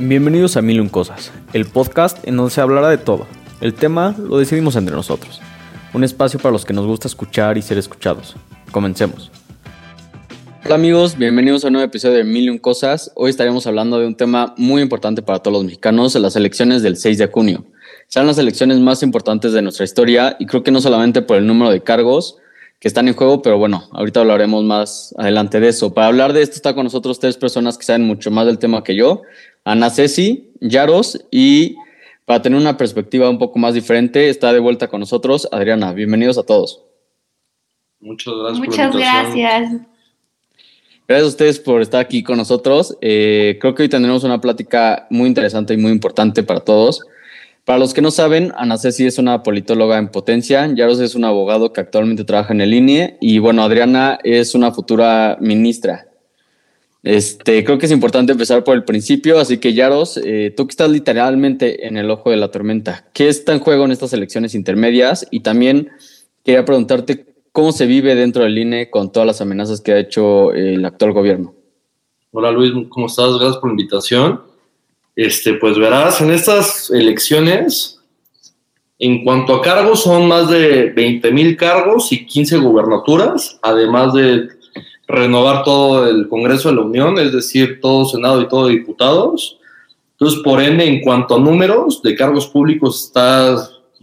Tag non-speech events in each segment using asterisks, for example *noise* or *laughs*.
Bienvenidos a Mil Un Cosas, el podcast en donde se hablará de todo. El tema lo decidimos entre nosotros. Un espacio para los que nos gusta escuchar y ser escuchados. Comencemos. Hola amigos, bienvenidos a un nuevo episodio de Mil Un Cosas. Hoy estaremos hablando de un tema muy importante para todos los mexicanos, las elecciones del 6 de junio. Serán las elecciones más importantes de nuestra historia y creo que no solamente por el número de cargos, que están en juego, pero bueno, ahorita hablaremos más adelante de eso. Para hablar de esto está con nosotros tres personas que saben mucho más del tema que yo. Ana Ceci, Yaros y para tener una perspectiva un poco más diferente está de vuelta con nosotros Adriana. Bienvenidos a todos. Muchas gracias. Muchas gracias. Gracias a ustedes por estar aquí con nosotros. Eh, creo que hoy tendremos una plática muy interesante y muy importante para todos. Para los que no saben, Ana Ceci es una politóloga en potencia, Yaros es un abogado que actualmente trabaja en el INE y bueno, Adriana es una futura ministra. Este, creo que es importante empezar por el principio, así que Yaros, eh, tú que estás literalmente en el ojo de la tormenta, ¿qué está en juego en estas elecciones intermedias? Y también quería preguntarte cómo se vive dentro del INE con todas las amenazas que ha hecho el actual gobierno. Hola Luis, ¿cómo estás? Gracias por la invitación. Este, pues verás, en estas elecciones, en cuanto a cargos, son más de 20 mil cargos y 15 gubernaturas, además de renovar todo el Congreso de la Unión, es decir, todo Senado y todo diputados. Entonces, por ende, en cuanto a números de cargos públicos, está,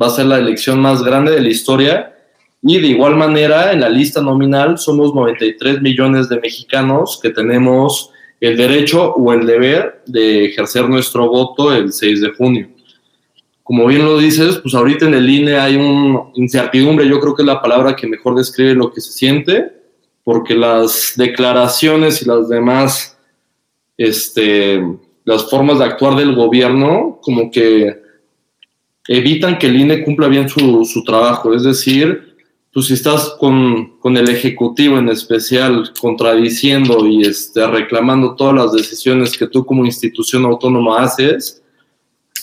va a ser la elección más grande de la historia. Y de igual manera, en la lista nominal somos 93 millones de mexicanos que tenemos el derecho o el deber de ejercer nuestro voto el 6 de junio. Como bien lo dices, pues ahorita en el INE hay una incertidumbre, yo creo que es la palabra que mejor describe lo que se siente porque las declaraciones y las demás, este, las formas de actuar del gobierno, como que evitan que el INE cumpla bien su, su trabajo. Es decir, tú si estás con, con, el Ejecutivo en especial contradiciendo y este, reclamando todas las decisiones que tú como institución autónoma haces,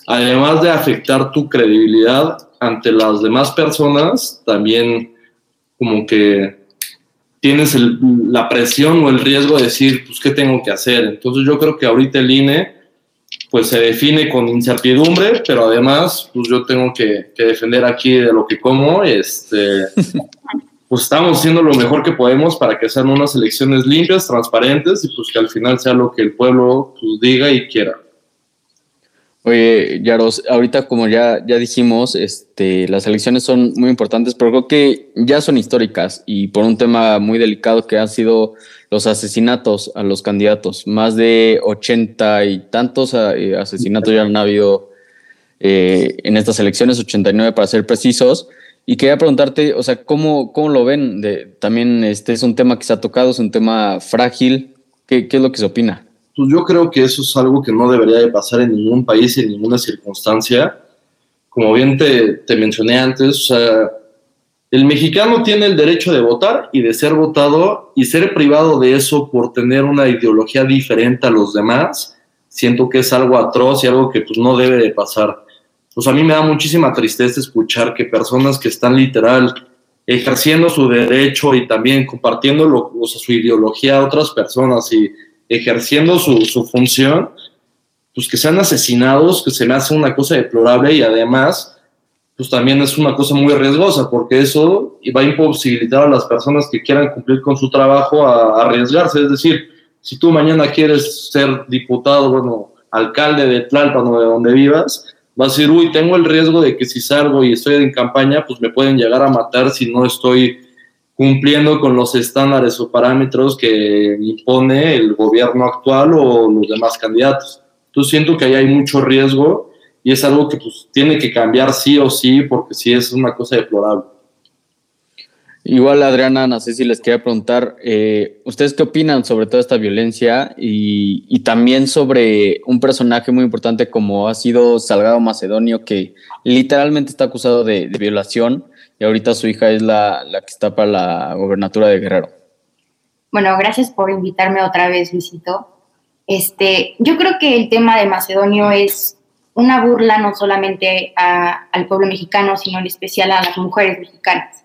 además de afectar tu credibilidad ante las demás personas, también como que tienes la presión o el riesgo de decir, pues, ¿qué tengo que hacer? Entonces yo creo que ahorita el INE, pues se define con incertidumbre, pero además, pues yo tengo que, defender aquí de lo que como, este, *laughs* pues estamos haciendo lo mejor que podemos para que sean unas elecciones limpias, transparentes y pues que al final sea lo que el pueblo pues, diga y quiera. Oye, Yaros, ahorita como ya, ya dijimos, este, las elecciones son muy importantes, pero creo que ya son históricas y por un tema muy delicado que han sido los asesinatos a los candidatos. Más de ochenta y tantos eh, asesinatos ya han habido eh, en estas elecciones, 89 para ser precisos. Y quería preguntarte, o sea, ¿cómo, cómo lo ven? De, también este es un tema que se ha tocado, es un tema frágil. ¿Qué, qué es lo que se opina? Pues yo creo que eso es algo que no debería de pasar en ningún país, en ninguna circunstancia. Como bien te, te mencioné antes, el mexicano tiene el derecho de votar y de ser votado y ser privado de eso por tener una ideología diferente a los demás, siento que es algo atroz y algo que pues no debe de pasar. Pues a mí me da muchísima tristeza escuchar que personas que están literal ejerciendo su derecho y también compartiendo lo, su ideología a otras personas y ejerciendo su, función, pues que sean asesinados, que se me hace una cosa deplorable y además, pues también es una cosa muy riesgosa, porque eso va a imposibilitar a las personas que quieran cumplir con su trabajo a, arriesgarse. Es decir, si tú mañana quieres ser diputado, bueno, alcalde de Tlalpan o de donde vivas, vas a decir, uy, tengo el riesgo de que si salgo y estoy en campaña, pues me pueden llegar a matar si no estoy cumpliendo con los estándares o parámetros que impone el gobierno actual o los demás candidatos. Entonces siento que ahí hay mucho riesgo y es algo que pues, tiene que cambiar sí o sí porque sí es una cosa deplorable. Igual, Adriana, no sé si les quería preguntar, eh, ¿ustedes qué opinan sobre toda esta violencia y, también sobre un personaje muy importante como ha sido Salgado Macedonio, que literalmente está acusado de violación? Y ahorita su hija es la, la, que está para la gobernatura de Guerrero. Bueno, gracias por invitarme otra vez, Luisito. Este, yo creo que el tema de Macedonio es una burla no solamente a, al pueblo mexicano, sino en especial a las mujeres mexicanas.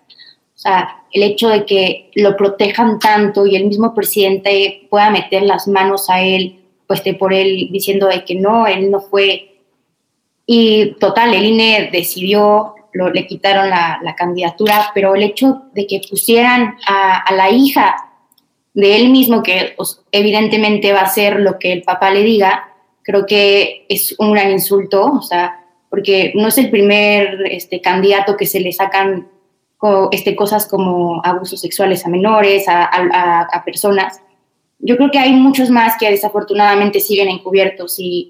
O sea, el hecho de que lo protejan tanto y el mismo presidente pueda meter las manos a él pues, por él diciendo de que no, él no fue. Y total, el INE decidió, le quitaron la, candidatura, pero el hecho de que pusieran a, la hija de él mismo, que evidentemente va a ser lo que el papá le diga, creo que es un gran insulto, o sea, porque no es el primer este, candidato que se le sacan este, cosas como abusos sexuales a menores, a, personas. Yo creo que hay muchos más que desafortunadamente siguen encubiertos y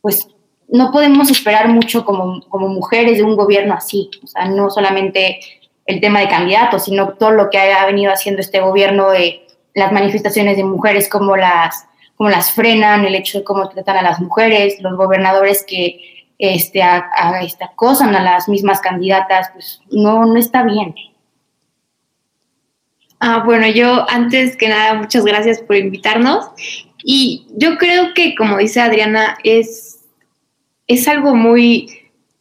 pues no podemos esperar mucho como, como mujeres de un gobierno así, o sea, no solamente el tema de candidatos, sino todo lo que ha venido haciendo este gobierno de las manifestaciones de mujeres, como las, como las frenan, el hecho de cómo tratan a las mujeres, los gobernadores que este, a, este, acosan a las mismas candidatas, pues no, no está bien. Ah, bueno, yo antes que nada, muchas gracias por invitarnos. Y yo creo que, como dice Adriana, es, es algo muy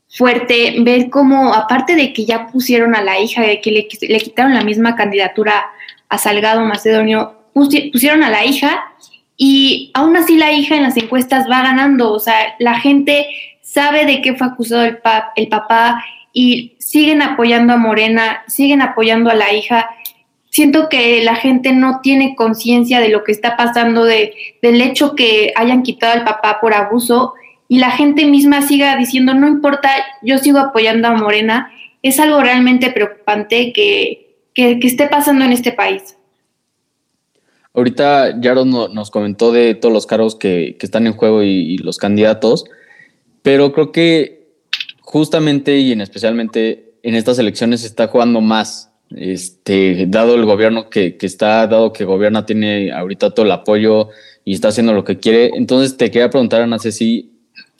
fuerte ver cómo, aparte de que ya pusieron a la hija, de que le, le quitaron la misma candidatura a Salgado Macedonio, pusieron a la hija y aún así la hija en las encuestas va ganando. O sea, la gente sabe de qué fue acusado el, el papá y siguen apoyando a Morena, siguen apoyando a la hija. Siento que la gente no tiene conciencia de lo que está pasando, de, del hecho que hayan quitado al papá por abuso y la gente misma siga diciendo, no importa, yo sigo apoyando a Morena. Es algo realmente preocupante que, que, esté pasando en este país. Ahorita Yaro nos comentó de todos los cargos que, que están en juego y los candidatos. Pero creo que justamente y en especialmente en estas elecciones se está jugando más. Este, dado el gobierno que, que está, dado que gobierna, tiene ahorita todo el apoyo y está haciendo lo que quiere. Entonces te quería preguntar, Ana Ceci,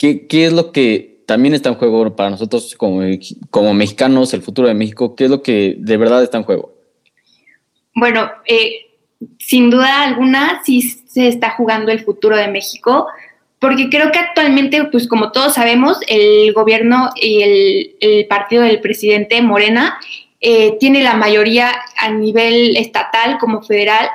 ¿qué, ¿qué es lo que también está en juego para nosotros como, como mexicanos, el futuro de México? ¿Qué es lo que de verdad está en juego? Bueno, eh, sin duda alguna sí se está jugando el futuro de México porque creo que actualmente, pues como todos sabemos, el gobierno y el, partido del presidente Morena eh, tiene la mayoría a nivel estatal como federal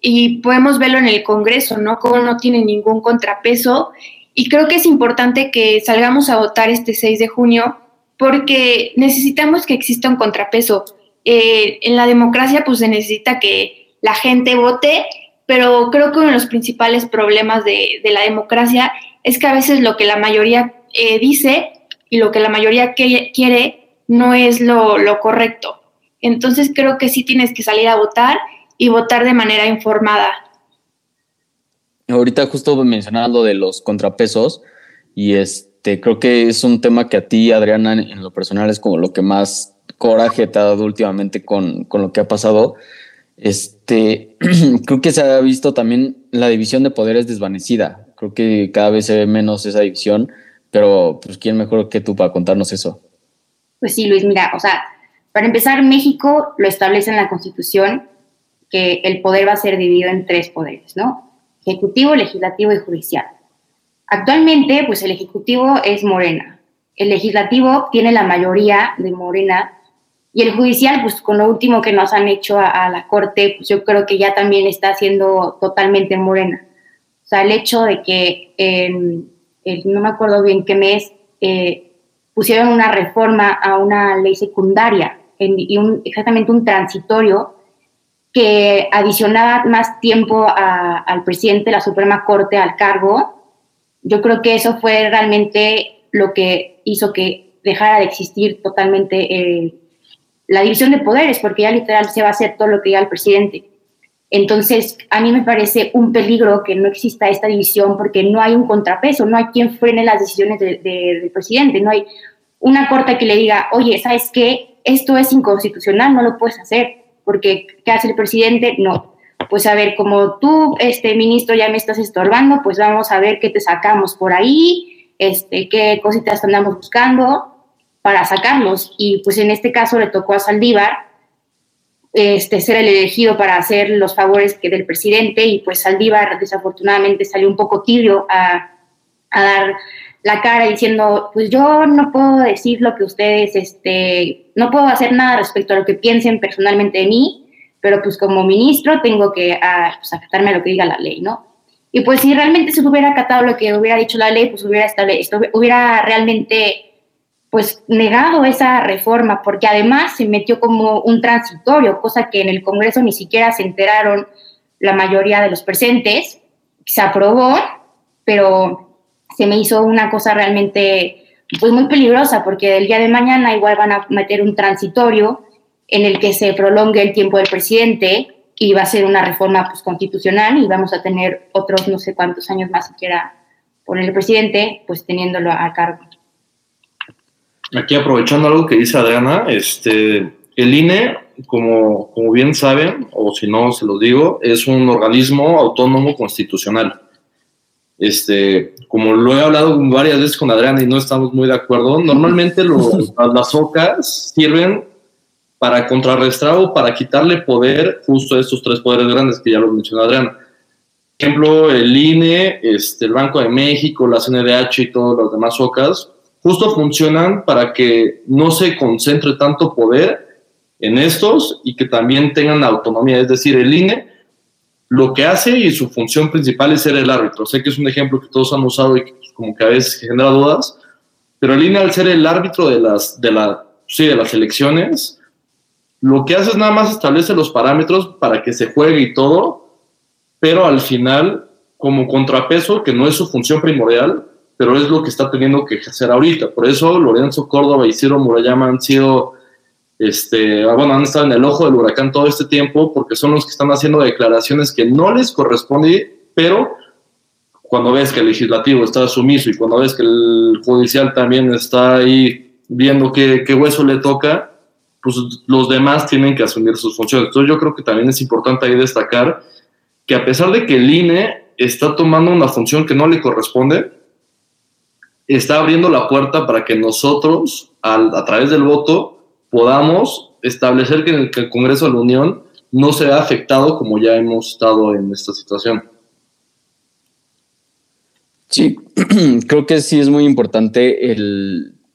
y podemos verlo en el Congreso, ¿no? Como no tiene ningún contrapeso y creo que es importante que salgamos a votar este 6 de junio porque necesitamos que exista un contrapeso. Eh, en la democracia pues se necesita que la gente vote pero creo que uno de los principales problemas de, la democracia es que a veces lo que la mayoría eh, dice y lo que la mayoría quiere no es lo, correcto. Entonces creo que sí tienes que salir a votar y votar de manera informada. Ahorita justo mencionabas lo de los contrapesos y este creo que es un tema que a ti, Adriana, en, lo personal es como lo que más coraje te ha dado últimamente con, con lo que ha pasado. Este, *clears throat* creo que se ha visto también la división de poderes desvanecida. Creo que cada vez se ve menos esa división, pero pues quién mejor que tú para contarnos eso. Pues sí, Luis, mira, o sea, para empezar, México lo establece en la Constitución que el poder va a ser dividido en tres poderes, ¿no? Ejecutivo, legislativo y judicial. Actualmente, pues el ejecutivo es Morena. El legislativo tiene la mayoría de Morena y el judicial, pues con lo último que nos han hecho a, la Corte, pues yo creo que ya también está siendo totalmente morena. O sea, el hecho de que, no me acuerdo bien qué mes, eh, pusieron una reforma a una ley secundaria y un, exactamente un transitorio que adicionaba más tiempo al presidente de la Suprema Corte al cargo, yo creo que eso fue realmente lo que hizo que dejara de existir totalmente el la división de poderes, porque ya literal se va a hacer todo lo que diga el presidente. Entonces, a mí me parece un peligro que no exista esta división porque no hay un contrapeso, no hay quien frene las decisiones del presidente, no hay una corte que le diga, oye, ¿sabes qué? Esto es inconstitucional, no lo puedes hacer, porque ¿qué hace el presidente? No. Pues a ver, como tú, este ministro, ya me estás estorbando, pues vamos a ver qué te sacamos por ahí, este, qué cositas andamos buscando, para sacarlos. Y pues en este caso le tocó a Saldívar este, ser el elegido para hacer los favores que del presidente y pues Saldívar desafortunadamente salió un poco tibio a, dar la cara diciendo, pues yo no puedo decir lo que ustedes, este, no puedo hacer nada respecto a lo que piensen personalmente de mí, pero pues como ministro tengo que a, pues, a lo que diga la ley, ¿no? Y pues si realmente se hubiera acatado lo que hubiera dicho la ley, pues hubiera, hubiera realmente pues negado esa reforma, porque además se metió como un transitorio, cosa que en el Congreso ni siquiera se enteraron la mayoría de los presentes. Se aprobó, pero se me hizo una cosa realmente pues muy peligrosa, porque el día de mañana igual van a meter un transitorio en el que se prolongue el tiempo del presidente y va a ser una reforma pues, constitucional y vamos a tener otros no sé cuántos años más siquiera por el presidente, pues teniéndolo a cargo. Aquí aprovechando algo que dice Adriana, este, el INE, como, como bien saben, o si no se los digo, es un organismo autónomo constitucional. Este, como lo he hablado varias veces con Adriana y no estamos muy de acuerdo, normalmente *laughs* las OCAs sirven para contrarrestar o para quitarle poder justo a estos tres poderes grandes que ya lo mencionó Adrián. Por ejemplo, el INE, este, el Banco de México, la CNDH y todos los demás OCAS, justo funcionan para que no se concentre tanto poder en estos y que también tengan autonomía. Es decir, el INE lo que hace y su función principal es ser el árbitro. Sé que es un ejemplo que todos han usado y que pues, como que a veces genera dudas, pero el INE al ser el árbitro de las, de la, sí, de las elecciones, lo que hace es nada más establece los parámetros para que se juegue y todo, pero al final, como contrapeso, que no es su función primordial, pero es lo que está teniendo que ejercer ahorita. Por eso Lorenzo Córdoba y Ciro Murayama han sido, este, bueno, han estado en el ojo del huracán todo este tiempo porque son los que están haciendo declaraciones que no les corresponde, pero cuando ves que el legislativo está sumiso y cuando ves que el judicial también está ahí viendo qué hueso le toca, pues los demás tienen que asumir sus funciones. Entonces yo creo que también es importante ahí destacar que a pesar de que el INE está tomando una función que no le corresponde, está abriendo la puerta para que nosotros, a través del voto, podamos establecer que el, Congreso de la Unión no se ha afectado como ya hemos estado en esta situación. Sí, *clears throat* creo que sí es muy importante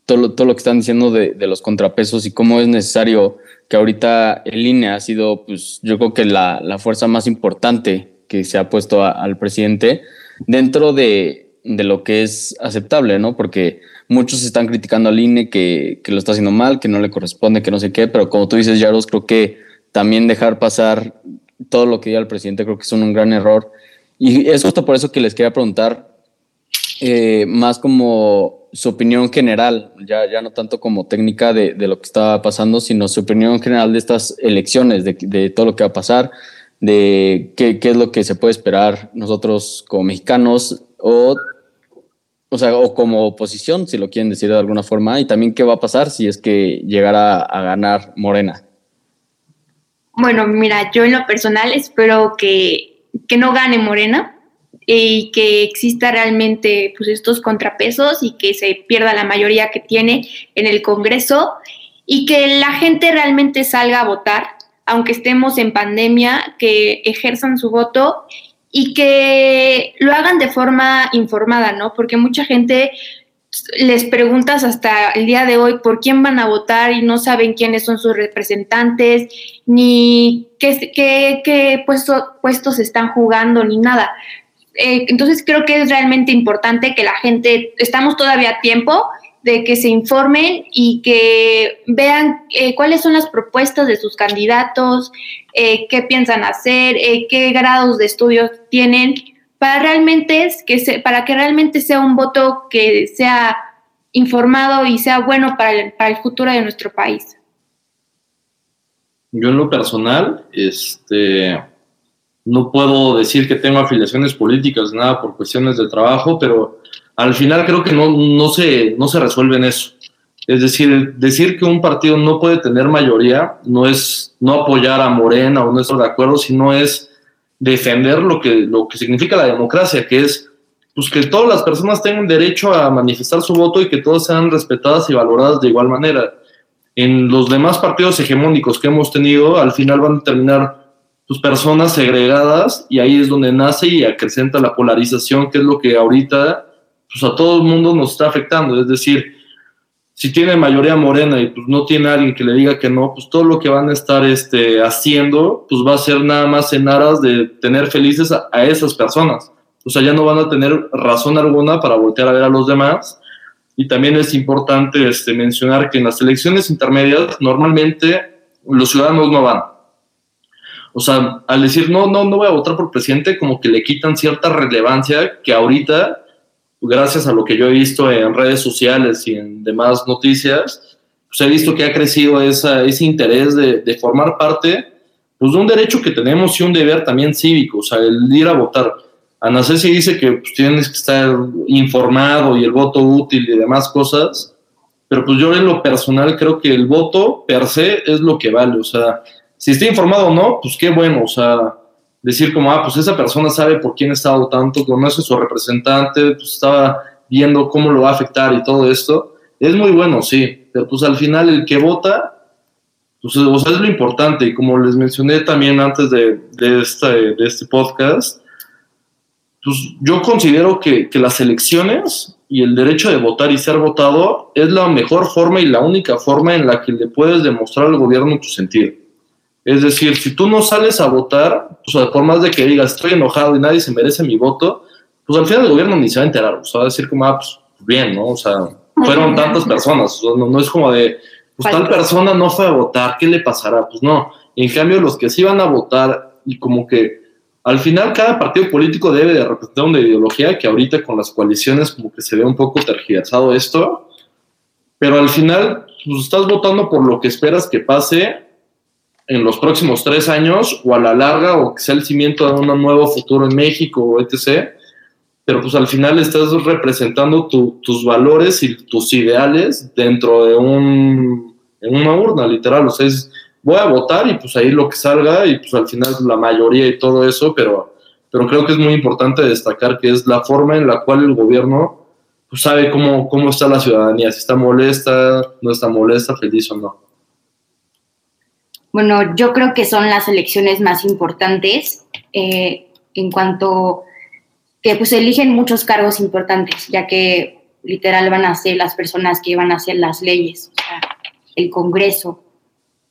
todo lo, que están diciendo de, los contrapesos y cómo es necesario que ahorita el INE ha sido, pues yo creo que la, fuerza más importante que se ha puesto al presidente dentro de, lo que es aceptable, ¿no? Porque muchos están criticando al INE que, lo está haciendo mal, que no le corresponde, que no sé qué, pero como tú dices, Yaros, creo que también dejar pasar todo lo que diga el presidente creo que es un, gran error. Y es justo por eso que les quería preguntar, eh, más como su opinión general, ya, ya no tanto como técnica de, de, lo que está pasando, sino su opinión general de estas elecciones, de, de todo lo que va a pasar, de qué, qué, es lo que se puede esperar nosotros como mexicanos o, o, sea, o como oposición, si lo quieren decir de alguna forma, y también qué va a pasar si es que llegara a ganar Morena. Bueno, mira, yo en lo personal espero que, que no gane Morena, y que exista realmente pues, estos contrapesos y que se pierda la mayoría que tiene en el Congreso y que la gente realmente salga a votar, aunque estemos en pandemia, que ejerzan su voto y que lo hagan de forma informada, ¿no? Porque mucha gente les preguntas hasta el día de hoy por quién van a votar y no saben quiénes son sus representantes, ni qué, qué, qué puestos están jugando, ni nada. Eh, entonces creo que es realmente importante que la gente, estamos todavía a tiempo de que se informen y que vean eh, cuáles son las propuestas de sus candidatos, eh, qué piensan hacer, qué grados de estudios tienen, para, realmente que para que realmente sea un voto que sea informado y sea bueno para el, para el futuro de nuestro país. Yo en lo personal, este, no puedo decir que tengo afiliaciones políticas, nada por cuestiones de trabajo, pero al final creo que no, no, se, no se resuelve en eso. Es decir, decir que un partido no puede tener mayoría no es no apoyar a Morena o no estar de acuerdo, sino es defender lo que, lo que significa la democracia, que es pues, que todas las personas tengan derecho a manifestar su voto y que todas sean respetadas y valoradas de igual manera. En los demás partidos hegemónicos que hemos tenido, al final van a terminar pues, personas segregadas y ahí es donde nace y acrecenta la polarización, que es lo que ahorita pues, a todo el mundo nos está afectando. Es decir, si tiene mayoría morena y pues, no tiene alguien que le diga que no, pues todo lo que van a estar este, haciendo pues va a ser nada más en aras de tener felices a, esas personas. o sea, ya no van a tener razón alguna para voltear a ver a los demás. Y también es importante este, mencionar que en las elecciones intermedias normalmente los ciudadanos no van. O sea, al decir no, no, no voy a votar por presidente, como que le quitan cierta relevancia que ahorita, gracias a lo que yo he visto en redes sociales y en demás noticias, pues he visto que ha crecido esa, ese interés de, de formar parte pues, de un derecho que tenemos y un deber también cívico, o sea, el ir a votar. Ana Ceci dice que pues, tienes que estar informado y el voto útil y demás cosas, pero pues yo en lo personal creo que el voto per se es lo que vale, o sea, si está informado o no, pues qué bueno, o sea, decir como, ah, pues esa persona sabe por quién está votando, conoce a su representante, pues estaba viendo cómo lo va a afectar y todo esto, es muy bueno, sí, pero pues al final el que vota, pues o es lo importante, y como les mencioné también antes de, de, este, de este podcast, pues yo considero que, que, las elecciones y el derecho de votar y ser votado es la mejor forma y la única forma en la que le puedes demostrar al gobierno tu sentido. Es decir, si tú no sales a votar, pues por más de que digas estoy enojado y nadie se merece mi voto, pues al final el gobierno ni se va a enterar, o sea, va a decir como, ah, pues bien, ¿no? O sea, fueron tantas personas, no, no es como de, pues tal persona no fue a votar, ¿qué le pasará? Pues no. en cambio, los que sí van a votar y como que al final cada partido político debe de representar una ideología que ahorita con las coaliciones como que se ve un poco tergiversado esto, pero al final pues estás votando por lo que esperas que pase en los próximos tres años o a la larga o que sea el cimiento de un nuevo futuro en México etc. Pero pues al final estás representando tus valores y tus ideales dentro de un, en una urna, literal. O sea, es, voy a votar y pues ahí lo que salga y pues al final la mayoría y todo eso, pero, pero creo que es muy importante destacar que es la forma en la cual el gobierno pues, sabe cómo, cómo está la ciudadanía, si está molesta, no está molesta, feliz o no. Bueno, yo creo que son las elecciones más importantes eh, en cuanto que pues eligen muchos cargos importantes, ya que literal van a ser las personas que van a hacer las leyes, o sea, el Congreso.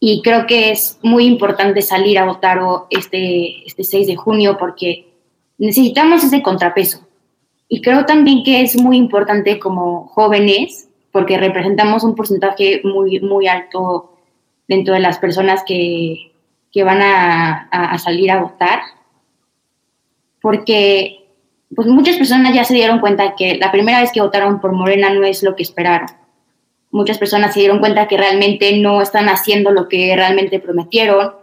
Y creo que es muy importante salir a votar este, este 6 de junio porque necesitamos ese contrapeso. Y creo también que es muy importante como jóvenes, porque representamos un porcentaje muy, muy alto dentro de las personas que, que van a, a, salir a votar, porque pues muchas personas ya se dieron cuenta que la primera vez que votaron por Morena no es lo que esperaron. Muchas personas se dieron cuenta que realmente no están haciendo lo que realmente prometieron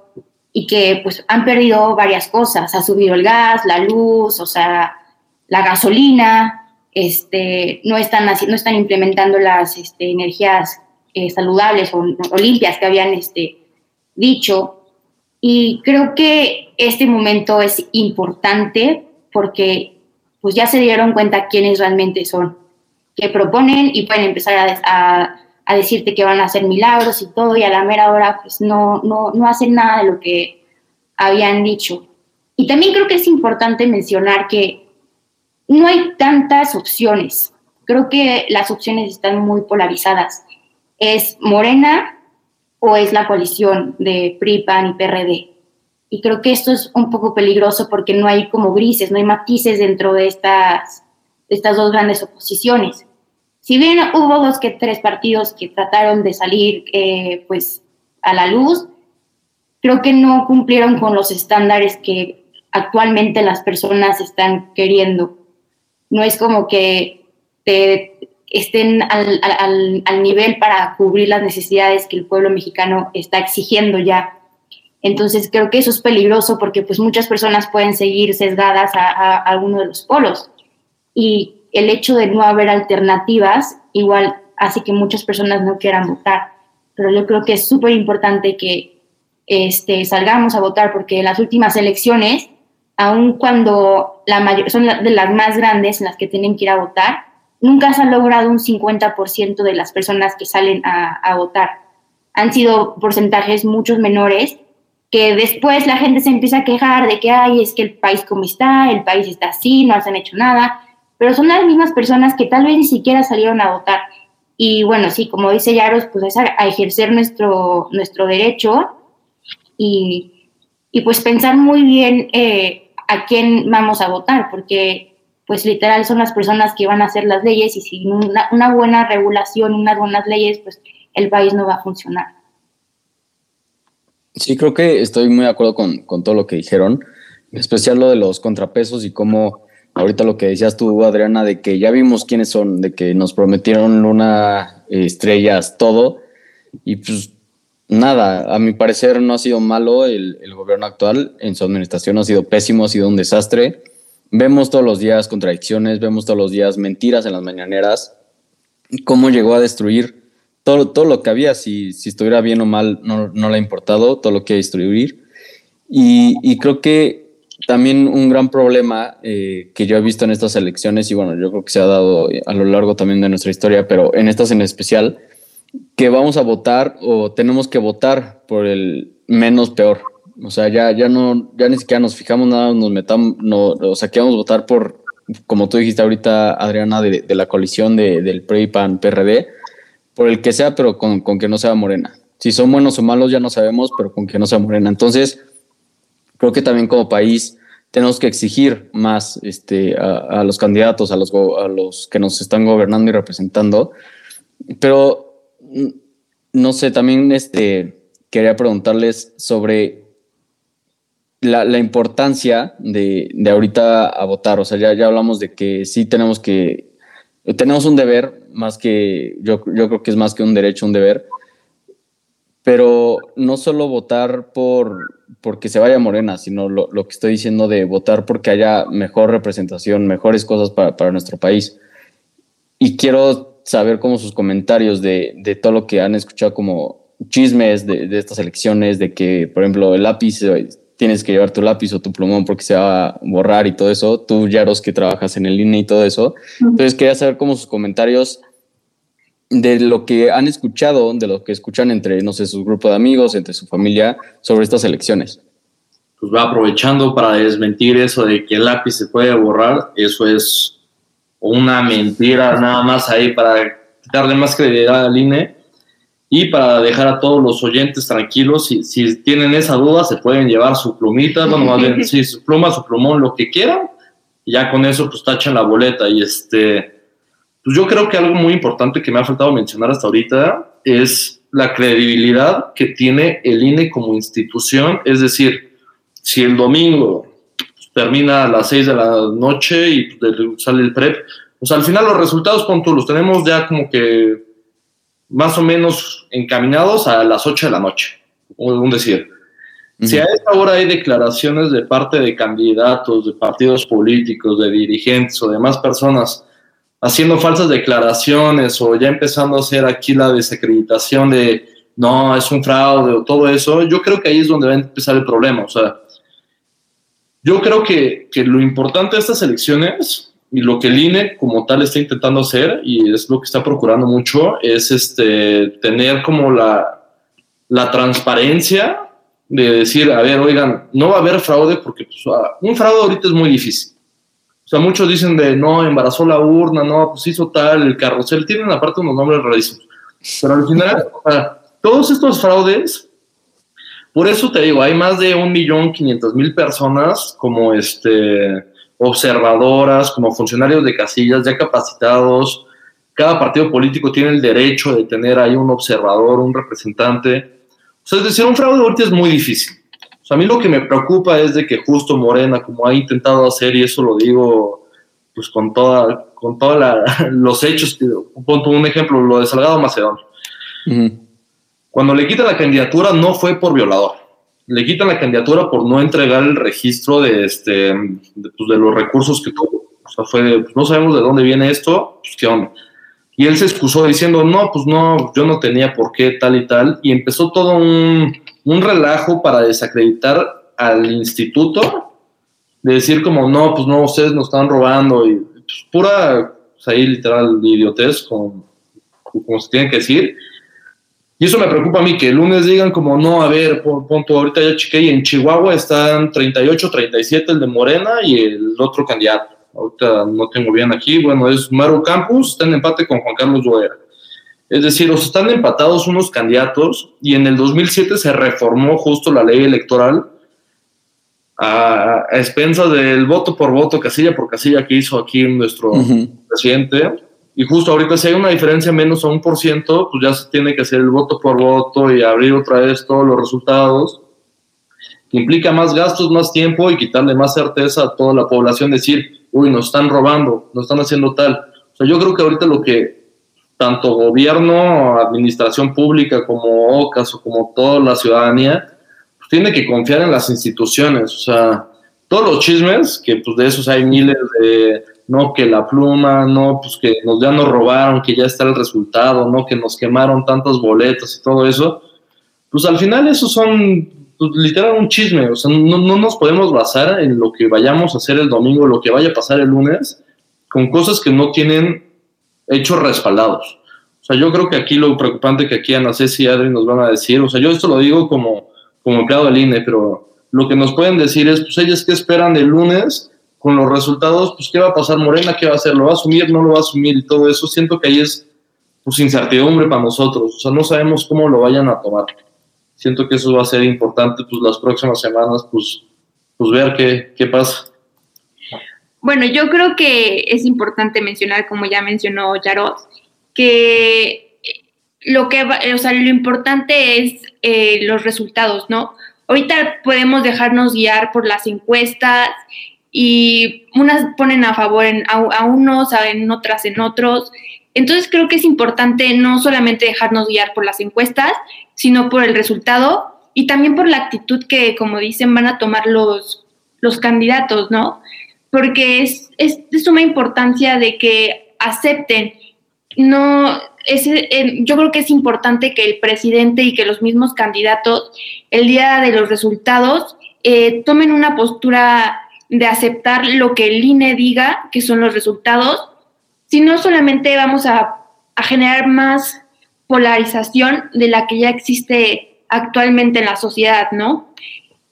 y que pues han perdido varias cosas. Ha subido el gas, la luz, o sea, la gasolina, este, no, están, no están implementando las este, energías eh, saludables o, o, limpias que habían este, dicho. Y creo que este momento es importante porque pues ya se dieron cuenta quiénes realmente son, que proponen y pueden empezar a, a, a, decirte que van a hacer milagros y todo, y a la mera hora pues no, no, no hacen nada de lo que habían dicho. Y también creo que es importante mencionar que no hay tantas opciones. Creo que las opciones están muy polarizadas es Morena o es la coalición de PRI, PAN y PRD. Y creo que esto es un poco peligroso porque no hay como grises, no hay matices dentro de estas, de estas dos grandes oposiciones. Si bien hubo dos que tres partidos que trataron de salir eh, pues a la luz, creo que no cumplieron con los estándares que actualmente las personas están queriendo. No es como que te, estén al, al, nivel para cubrir las necesidades que el pueblo mexicano está exigiendo ya. Entonces creo que eso es peligroso porque pues muchas personas pueden seguir sesgadas a, a, a alguno de los polos y el hecho de no haber alternativas igual hace que muchas personas no quieran votar. Pero yo creo que es súper importante que este, salgamos a votar porque en las últimas elecciones, aun cuando la mayor, son de las más grandes en las que tienen que ir a votar, nunca se ha logrado un 50% de las personas que salen a, votar. Han sido porcentajes muchos menores que después la gente se empieza a quejar de que, ay, es que el país como está, el país está así, no se han hecho nada, pero son las mismas personas que tal vez ni siquiera salieron a votar. Y bueno, sí, como dice Yaros, pues es a, a ejercer nuestro, nuestro derecho y, y, pues pensar muy bien eh, a quién vamos a votar, porque pues literal son las personas que van a hacer las leyes y sin una, buena regulación, unas buenas leyes, pues el país no va a funcionar. Sí, creo que estoy muy de acuerdo con, con todo lo que dijeron, en especial lo de los contrapesos y cómo ahorita lo que decías tú, Adriana, de que ya vimos quiénes son, de que nos prometieron una estrellas, todo, y pues nada, a mi parecer no ha sido malo el, gobierno actual, en su administración ha sido pésimo, ha sido un desastre. Vemos todos los días contradicciones, vemos todos los días mentiras en las mañaneras, cómo llegó a destruir todo, todo lo que había, si, si estuviera bien o mal, no, no le ha importado, todo lo que hay distribuir. Y, y creo que también un gran problema eh, que yo he visto en estas elecciones, y bueno, yo creo que se ha dado a lo largo también de nuestra historia, pero en estas en especial, que vamos a votar o tenemos que votar por el menos peor. O sea, ya, ya no, ya ni siquiera nos fijamos nada, nos metamos, no, o sea, que vamos a votar por, como tú dijiste ahorita, Adriana, de, de la coalición de, del PRI, PAN, PRD, por el que sea, pero con, con, que no sea morena. Si son buenos o malos ya no sabemos, pero con que no sea morena. Entonces, creo que también como país tenemos que exigir más este, a, a los candidatos, a los, a los que nos están gobernando y representando. Pero, no sé, también este, quería preguntarles sobre la, importancia de, de, ahorita a votar. O sea, ya, ya hablamos de que sí tenemos que tenemos un deber, más que, yo, yo creo que es más que un derecho, un deber, pero no solo votar por porque se vaya Morena, sino lo, lo, que estoy diciendo de votar porque haya mejor representación, mejores cosas para, para nuestro país. Y quiero saber como sus comentarios de, de todo lo que han escuchado como chismes de, estas elecciones, de que, por ejemplo, el lápiz tienes que llevar tu lápiz o tu plumón porque se va a borrar y todo eso. Tú, Yaros, que trabajas en el INE y todo eso. Entonces, quería saber cómo sus comentarios de lo que han escuchado, de lo que escuchan entre, no sé, su grupo de amigos, entre su familia, sobre estas elecciones. Pues va aprovechando para desmentir eso de que el lápiz se puede borrar. Eso es una mentira nada más ahí para darle más credibilidad al INE y para dejar a todos los oyentes tranquilos, si, si tienen esa duda, se pueden llevar su plumita, bueno, más bien, *laughs* sí, su pluma, su plumón, lo que quieran, y ya con eso pues tachan la boleta. Y este, pues yo creo que algo muy importante que me ha faltado mencionar hasta ahorita es la credibilidad que tiene el INE como institución, es decir, si el domingo pues, termina a las 6 de la noche y pues, sale el PREP, pues al final los resultados, punto, los tenemos ya como que más o menos encaminados a las 8 de la noche, un decir. Uh -huh. Si a esta hora hay declaraciones de parte de candidatos, de partidos políticos, de dirigentes o demás personas haciendo falsas declaraciones o ya empezando a hacer aquí la desacreditación de no, es un fraude o todo eso, yo creo que ahí es donde va a empezar el problema. O sea, yo creo que, que lo importante de estas elecciones lo que el INE como tal está intentando hacer, y es lo que está procurando mucho, es este, tener como la, la transparencia de decir, a ver, oigan, no va a haber fraude porque pues, un fraude ahorita es muy difícil. O sea, muchos dicen de, no, embarazó la urna, no, pues hizo tal, el carrusel, tienen aparte unos nombres rarísimos. Pero al final, todos estos fraudes, por eso te digo, hay más de un millón quinientos mil personas como este observadoras, como funcionarios de casillas ya capacitados. Cada partido político tiene el derecho de tener ahí un observador, un representante. O sea, es decir, un fraude ahorita es muy difícil. O sea, a mí lo que me preocupa es de que justo Morena, como ha intentado hacer, y eso lo digo pues con toda, con todos *laughs* los hechos, pongo un ejemplo, lo de Salgado. Uh -huh. Cuando le quita la candidatura no fue por violador, le quitan la candidatura por no entregar el registro de, este, de, pues, de los recursos que tuvo. O sea, fue, pues, no sabemos de dónde viene esto, pues qué onda. Y él se excusó diciendo, no, pues no, yo no tenía por qué tal y tal. Y empezó todo un, un relajo para desacreditar al instituto, de decir como, no, pues no, ustedes nos están robando. Y pues, pura, pues, ahí literal, idiotez, como, como se tiene que decir. Y eso me preocupa a mí, que el lunes digan como, no, a ver, punto, ahorita ya chequé, y en Chihuahua están 38, 37 el de Morena y el otro candidato. Ahorita no tengo bien aquí, bueno, es Maru Campus, está en empate con Juan Carlos Loera. Es decir, los están empatados unos candidatos y en el 2007 se reformó justo la ley electoral a, expensas del voto por voto, casilla por casilla que hizo aquí nuestro presidente. Y justo ahorita si hay una diferencia menos a un por ciento, pues ya se tiene que hacer el voto por voto y abrir otra vez todos los resultados, implica más gastos, más tiempo y quitarle más certeza a toda la población, decir, uy, nos están robando, nos están haciendo tal. O sea, yo creo que ahorita lo que tanto gobierno, administración pública como OCAS o como toda la ciudadanía, pues tiene que confiar en las instituciones. O sea, todos los chismes, que pues de esos hay miles de, no, que la pluma, no, pues que nos, ya nos robaron, que ya está el resultado, no, que nos quemaron tantas boletas y todo eso, pues al final esos son pues, literal un chisme. O sea, no, no nos podemos basar en lo que vayamos a hacer el domingo, lo que vaya a pasar el lunes, con cosas que no tienen hechos respaldados. O sea, yo creo que aquí lo preocupante que aquí Ana Ceci y Adri nos van a decir, o sea, yo esto lo digo como, como empleado del INE, pero lo que nos pueden decir es, pues ellas que esperan el lunes con los resultados, pues qué va a pasar Morena, qué va a hacer, lo va a asumir, no lo va a asumir y todo eso. Siento que ahí es pues incertidumbre para nosotros, o sea, no sabemos cómo lo vayan a tomar. Siento que eso va a ser importante, pues las próximas semanas, pues, pues ver qué, qué pasa. Bueno, yo creo que es importante mencionar, como ya mencionó Yarot, que lo que o sea, lo importante es eh, los resultados, ¿no? Ahorita podemos dejarnos guiar por las encuestas y unas ponen a favor en, a, unos, en otras en otros. Entonces creo que es importante no solamente dejarnos guiar por las encuestas, sino por el resultado y también por la actitud que, como dicen, van a tomar los, los candidatos, ¿no? porque es, es de suma importancia de que acepten. No, es, eh, yo creo que es importante que el presidente y que los mismos candidatos, el día de los resultados, eh, tomen una postura de aceptar lo que el INE diga, que son los resultados, si no solamente vamos a, a generar más polarización de la que ya existe actualmente en la sociedad, ¿no?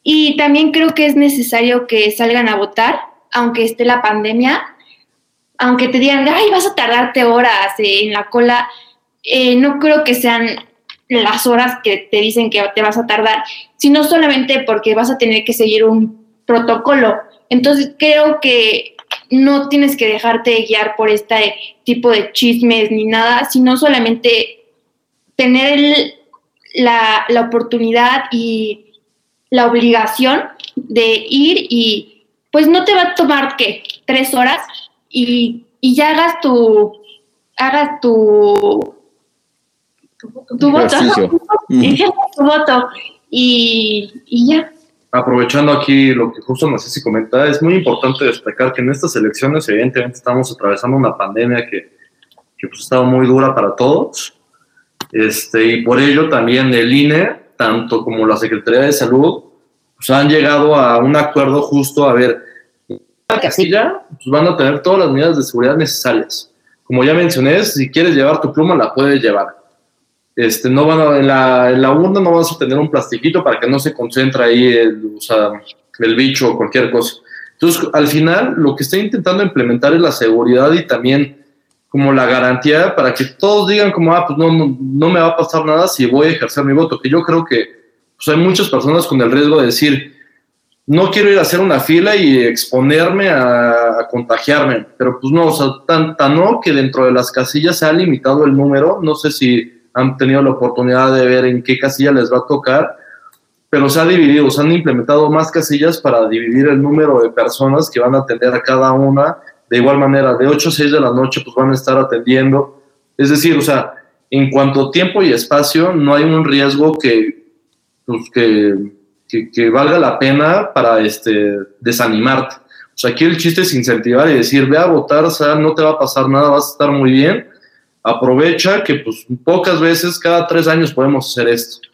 Y también creo que es necesario que salgan a votar, aunque esté la pandemia, aunque te digan, ay, vas a tardarte horas en la cola, eh, no creo que sean las horas que te dicen que te vas a tardar, sino solamente porque vas a tener que seguir un protocolo. Entonces creo que no tienes que dejarte guiar por este tipo de chismes ni nada, sino solamente tener la, la oportunidad y la obligación de ir y pues no te va a tomar, ¿qué? Tres horas y, ya hagas tu, hagas tu, tu, voto. y *laughs* tu voto y, ya. Aprovechando aquí lo que justo si comenta, es muy importante destacar que en estas elecciones evidentemente estamos atravesando una pandemia que, que pues, ha estado muy dura para todos. Este, y por ello también el INE, tanto como la Secretaría de Salud, pues han llegado a un acuerdo justo, a ver, la casilla, pues van a tener todas las medidas de seguridad necesarias. Como ya mencioné, si quieres llevar tu pluma, la puedes llevar. Este, no van a, en, la, en la urna no vas a tener un plastiquito para que no se concentre ahí el, o sea, el bicho o cualquier cosa. Entonces, al final, lo que está intentando implementar es la seguridad y también como la garantía para que todos digan como, ah, pues no, no, no me va a pasar nada si voy a ejercer mi voto, que yo creo que pues, hay muchas personas con el riesgo de decir, no quiero ir a hacer una fila y exponerme a, contagiarme, pero pues no, o sea, tan, no que dentro de las casillas se ha limitado el número, no sé si han tenido la oportunidad de ver en qué casilla les va a tocar, pero se ha dividido, se han implementado más casillas para dividir el número de personas que van a atender a cada una, de igual manera, de 8 a 6 de la noche pues van a estar atendiendo, es decir, o sea, en cuanto a tiempo y espacio, no hay un riesgo que, pues, que que, valga la pena para este, desanimarte. O sea, aquí el chiste es incentivar y decir, ve a votar, o sea, no te va a pasar nada, vas a estar muy bien. Aprovecha que pues pocas veces, cada tres años podemos hacer esto.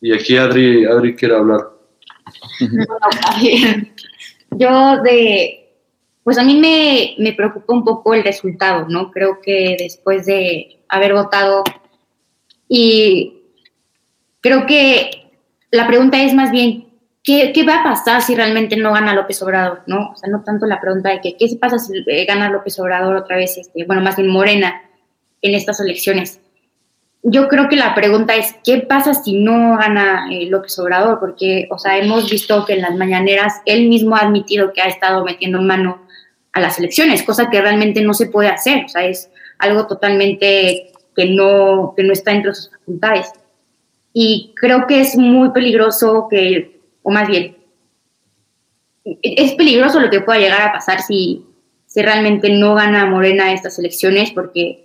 Y aquí Adri, Adri quiere hablar. *laughs* Yo de, pues a mí me, me preocupa un poco el resultado, ¿no? Creo que después de haber votado y creo que la pregunta es más bien, ¿qué, va a pasar si realmente no gana López Obrador? ¿no? O sea, no tanto la pregunta de que, qué pasa si eh, gana López Obrador otra vez, este, bueno, más bien Morena en estas elecciones. yo creo que la pregunta es, ¿qué pasa si no gana eh, López Obrador? Porque, o sea, hemos visto que en las mañaneras él mismo ha admitido que ha estado metiendo mano a las elecciones, cosa que realmente no se puede hacer, o sea, es algo totalmente que no, que no está entre sus facultades. Y creo que es muy peligroso que, o más bien, es peligroso lo que pueda llegar a pasar si, si realmente no gana Morena estas elecciones, porque,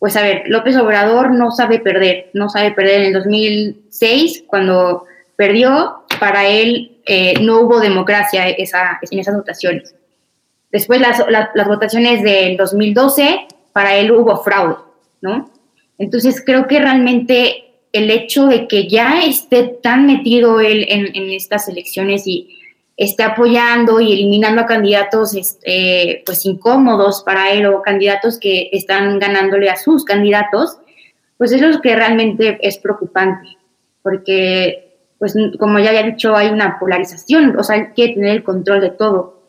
pues a ver, López Obrador no sabe perder, no sabe perder en el 2006, cuando perdió, para él eh, no hubo democracia esa, en esas votaciones. Después las, votaciones del 2012, para él hubo fraude, ¿no? Entonces creo que realmente el hecho de que ya esté tan metido él en estas elecciones y esté apoyando y eliminando a candidatos este, pues incómodos para él o candidatos que están ganándole a sus candidatos, pues eso es lo que realmente es preocupante, porque pues como ya había dicho, hay una polarización, o sea, hay que tener el control de todo.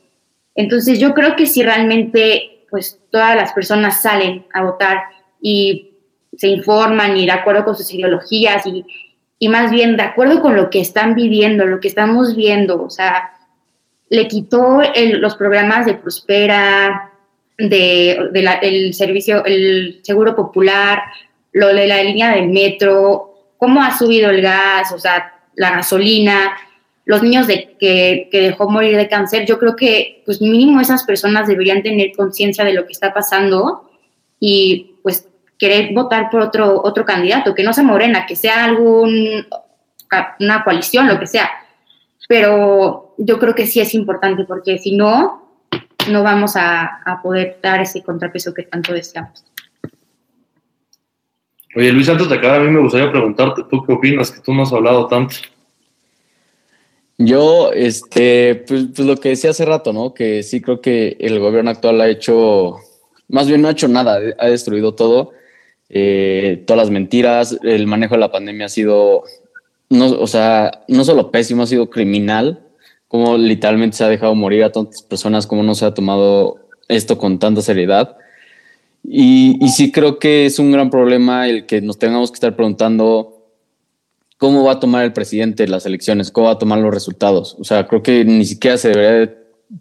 Entonces yo creo que si realmente pues todas las personas salen a votar y se informan y de acuerdo con sus ideologías y, y más bien de acuerdo con lo que están viviendo, lo que estamos viendo, o sea, le quitó los programas de Prospera, de, el servicio, el seguro popular, lo de la línea del metro, cómo ha subido el gas, o sea, la gasolina, los niños de, que, que dejó morir de cáncer, yo creo que pues mínimo esas personas deberían tener conciencia de lo que está pasando y pues querer votar por otro, otro candidato, que no sea Morena, que sea algún, una coalición, lo que sea. Pero yo creo que sí es importante porque si no, no vamos a, poder dar ese contrapeso que tanto deseamos. Oye, Luis, antes de acabar, a mí me gustaría preguntarte, ¿tú qué opinas? Que tú no has hablado tanto. Yo, este, pues, pues, lo que decía hace rato, ¿no? Que sí creo que el gobierno actual ha hecho, más bien no ha hecho nada, ha destruido todo, eh, todas las mentiras, el manejo de la pandemia ha sido, no, o sea, no solo pésimo, ha sido criminal cómo literalmente se ha dejado morir a tantas personas, cómo no se ha tomado esto con tanta seriedad. Y, y sí creo que es un gran problema el que nos tengamos que estar preguntando cómo va a tomar el presidente las elecciones, cómo va a tomar los resultados. O sea, creo que ni siquiera se debería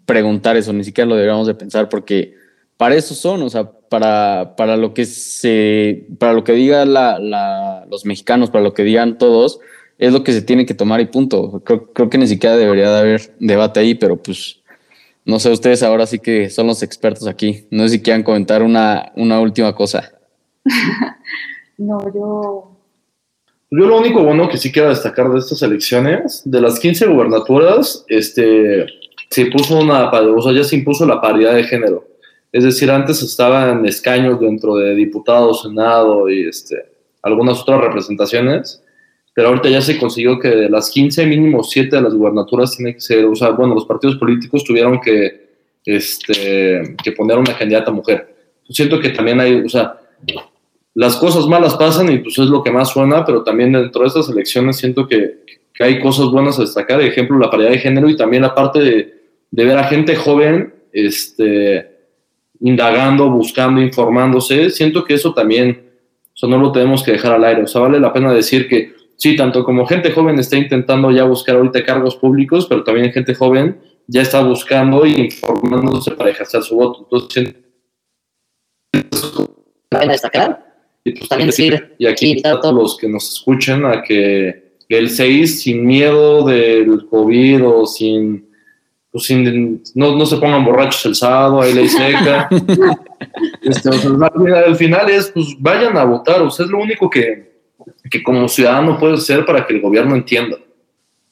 preguntar eso, ni siquiera lo deberíamos de pensar, porque para eso son, o sea, para, para lo que se, para lo que digan los mexicanos, para lo que digan todos, es lo que se tiene que tomar y punto. Creo, que ni siquiera debería de haber debate ahí, pero pues no sé, ustedes ahora sí que son los expertos aquí. No sé si quieran comentar una, una última cosa. *laughs* no, yo... Yo lo único bueno que sí quiero destacar de estas elecciones, de las 15 gubernaturas, este, se puso una, o sea, ya se impuso la paridad de género. Es decir, antes estaban escaños dentro de diputados, senado y este, algunas otras representaciones pero ahorita ya se consiguió que de las 15, mínimo 7 de las gubernaturas tiene que ser, o sea, bueno, los partidos políticos tuvieron que, este, que poner una candidata mujer. Siento que también hay, o sea, las cosas malas pasan y pues es lo que más suena, pero también dentro de estas elecciones siento que, que hay cosas buenas a destacar, de ejemplo, la paridad de género y también la parte de, de ver a gente joven, este, indagando, buscando, informándose, siento que eso también, o sea, no lo tenemos que dejar al aire, o sea, vale la pena decir que sí, tanto como gente joven está intentando ya buscar ahorita cargos públicos, pero también gente joven ya está buscando y informándose para ejercer su voto. Entonces, destacar. Y pues también decir, y aquí a todos los que nos escuchen a que el 6 sin miedo del COVID o sin, pues sin no, no, se pongan borrachos el sábado, ahí ley seca. *laughs* este, al final es, pues vayan a votar, o sea, es lo único que, que como ciudadano puede ser para que el gobierno entienda.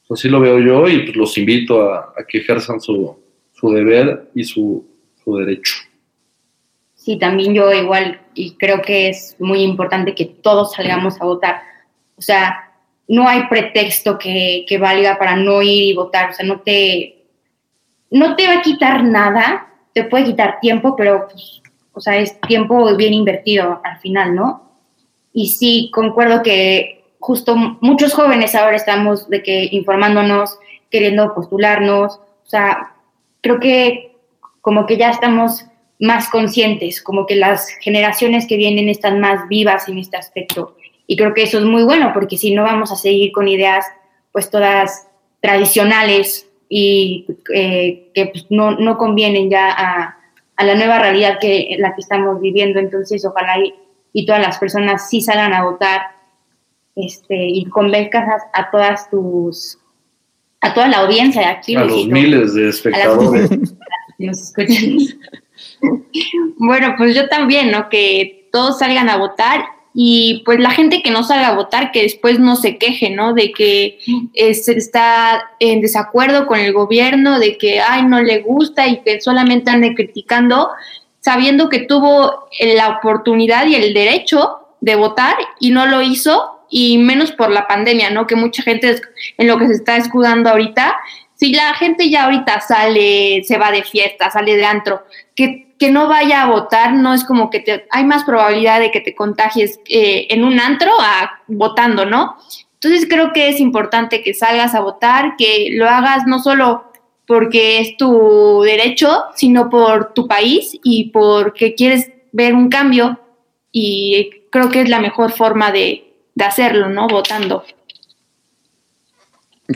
Así lo veo yo y pues los invito a, que ejerzan su, su deber y su, su, derecho. Sí, también yo igual, y creo que es muy importante que todos salgamos a votar. O sea, no hay pretexto que, que valga para no ir y votar. O sea, no te, no te va a quitar nada, te puede quitar tiempo, pero pues, o sea, es tiempo bien invertido al final, ¿no? Y sí, concuerdo que justo muchos jóvenes ahora estamos de que informándonos, queriendo postularnos, o sea, creo que como que ya estamos más conscientes, como que las generaciones que vienen están más vivas en este aspecto. Y creo que eso es muy bueno, porque si no vamos a seguir con ideas, pues todas tradicionales y eh, que pues, no, no, convienen ya a, la nueva realidad que en la que estamos viviendo. Entonces, ojalá y todas las personas sí salgan a votar este, y convenzcas a, todas tus, a toda la audiencia de aquí. A los miles de espectadores. *laughs* bueno, pues yo también, ¿no? Que todos salgan a votar y pues la gente que no salga a votar, que después no se queje, ¿no? De que está en desacuerdo con el gobierno, de que, ay, no le gusta y que solamente ande criticando, sabiendo que tuvo la oportunidad y el derecho de votar y no lo hizo y menos por la pandemia, ¿no? Que mucha gente en lo que se está escudando ahorita. Si la gente ya ahorita sale, se va de fiesta, sale de antro, que, que no vaya a votar, no es como que hay más probabilidad de que te contagies eh, en un antro votando, ¿no? Entonces creo que es importante que salgas a votar, que lo hagas no solo porque es tu derecho, sino por tu país y porque quieres ver un cambio y creo que es la mejor forma de, de hacerlo, ¿no? Votando.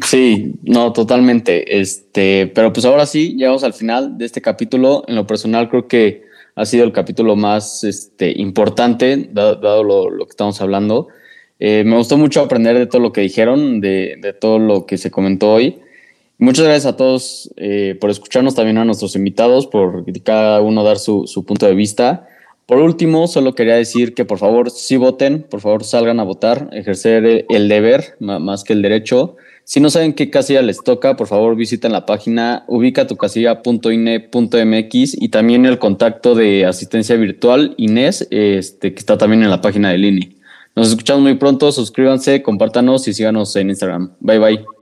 Sí, no, totalmente. Este, pero pues ahora sí, llegamos al final de este capítulo. En lo personal, creo que ha sido el capítulo más este, importante, dado, lo, que estamos hablando. Eh, me gustó mucho aprender de todo lo que dijeron, de, de todo lo que se comentó hoy. Muchas gracias a todos eh, por escucharnos, también a nuestros invitados, por cada uno dar su, punto de vista. Por último, solo quería decir que por favor sí voten, por favor salgan a votar, ejercer el deber más que el derecho. Si no saben qué casilla les toca, por favor visiten la página ubicatucasilla.ine.mx y también el contacto de asistencia virtual Inés, este, que está también en la página del INE. Nos escuchamos muy pronto, suscríbanse, compártanos y síganos en Instagram. Bye bye.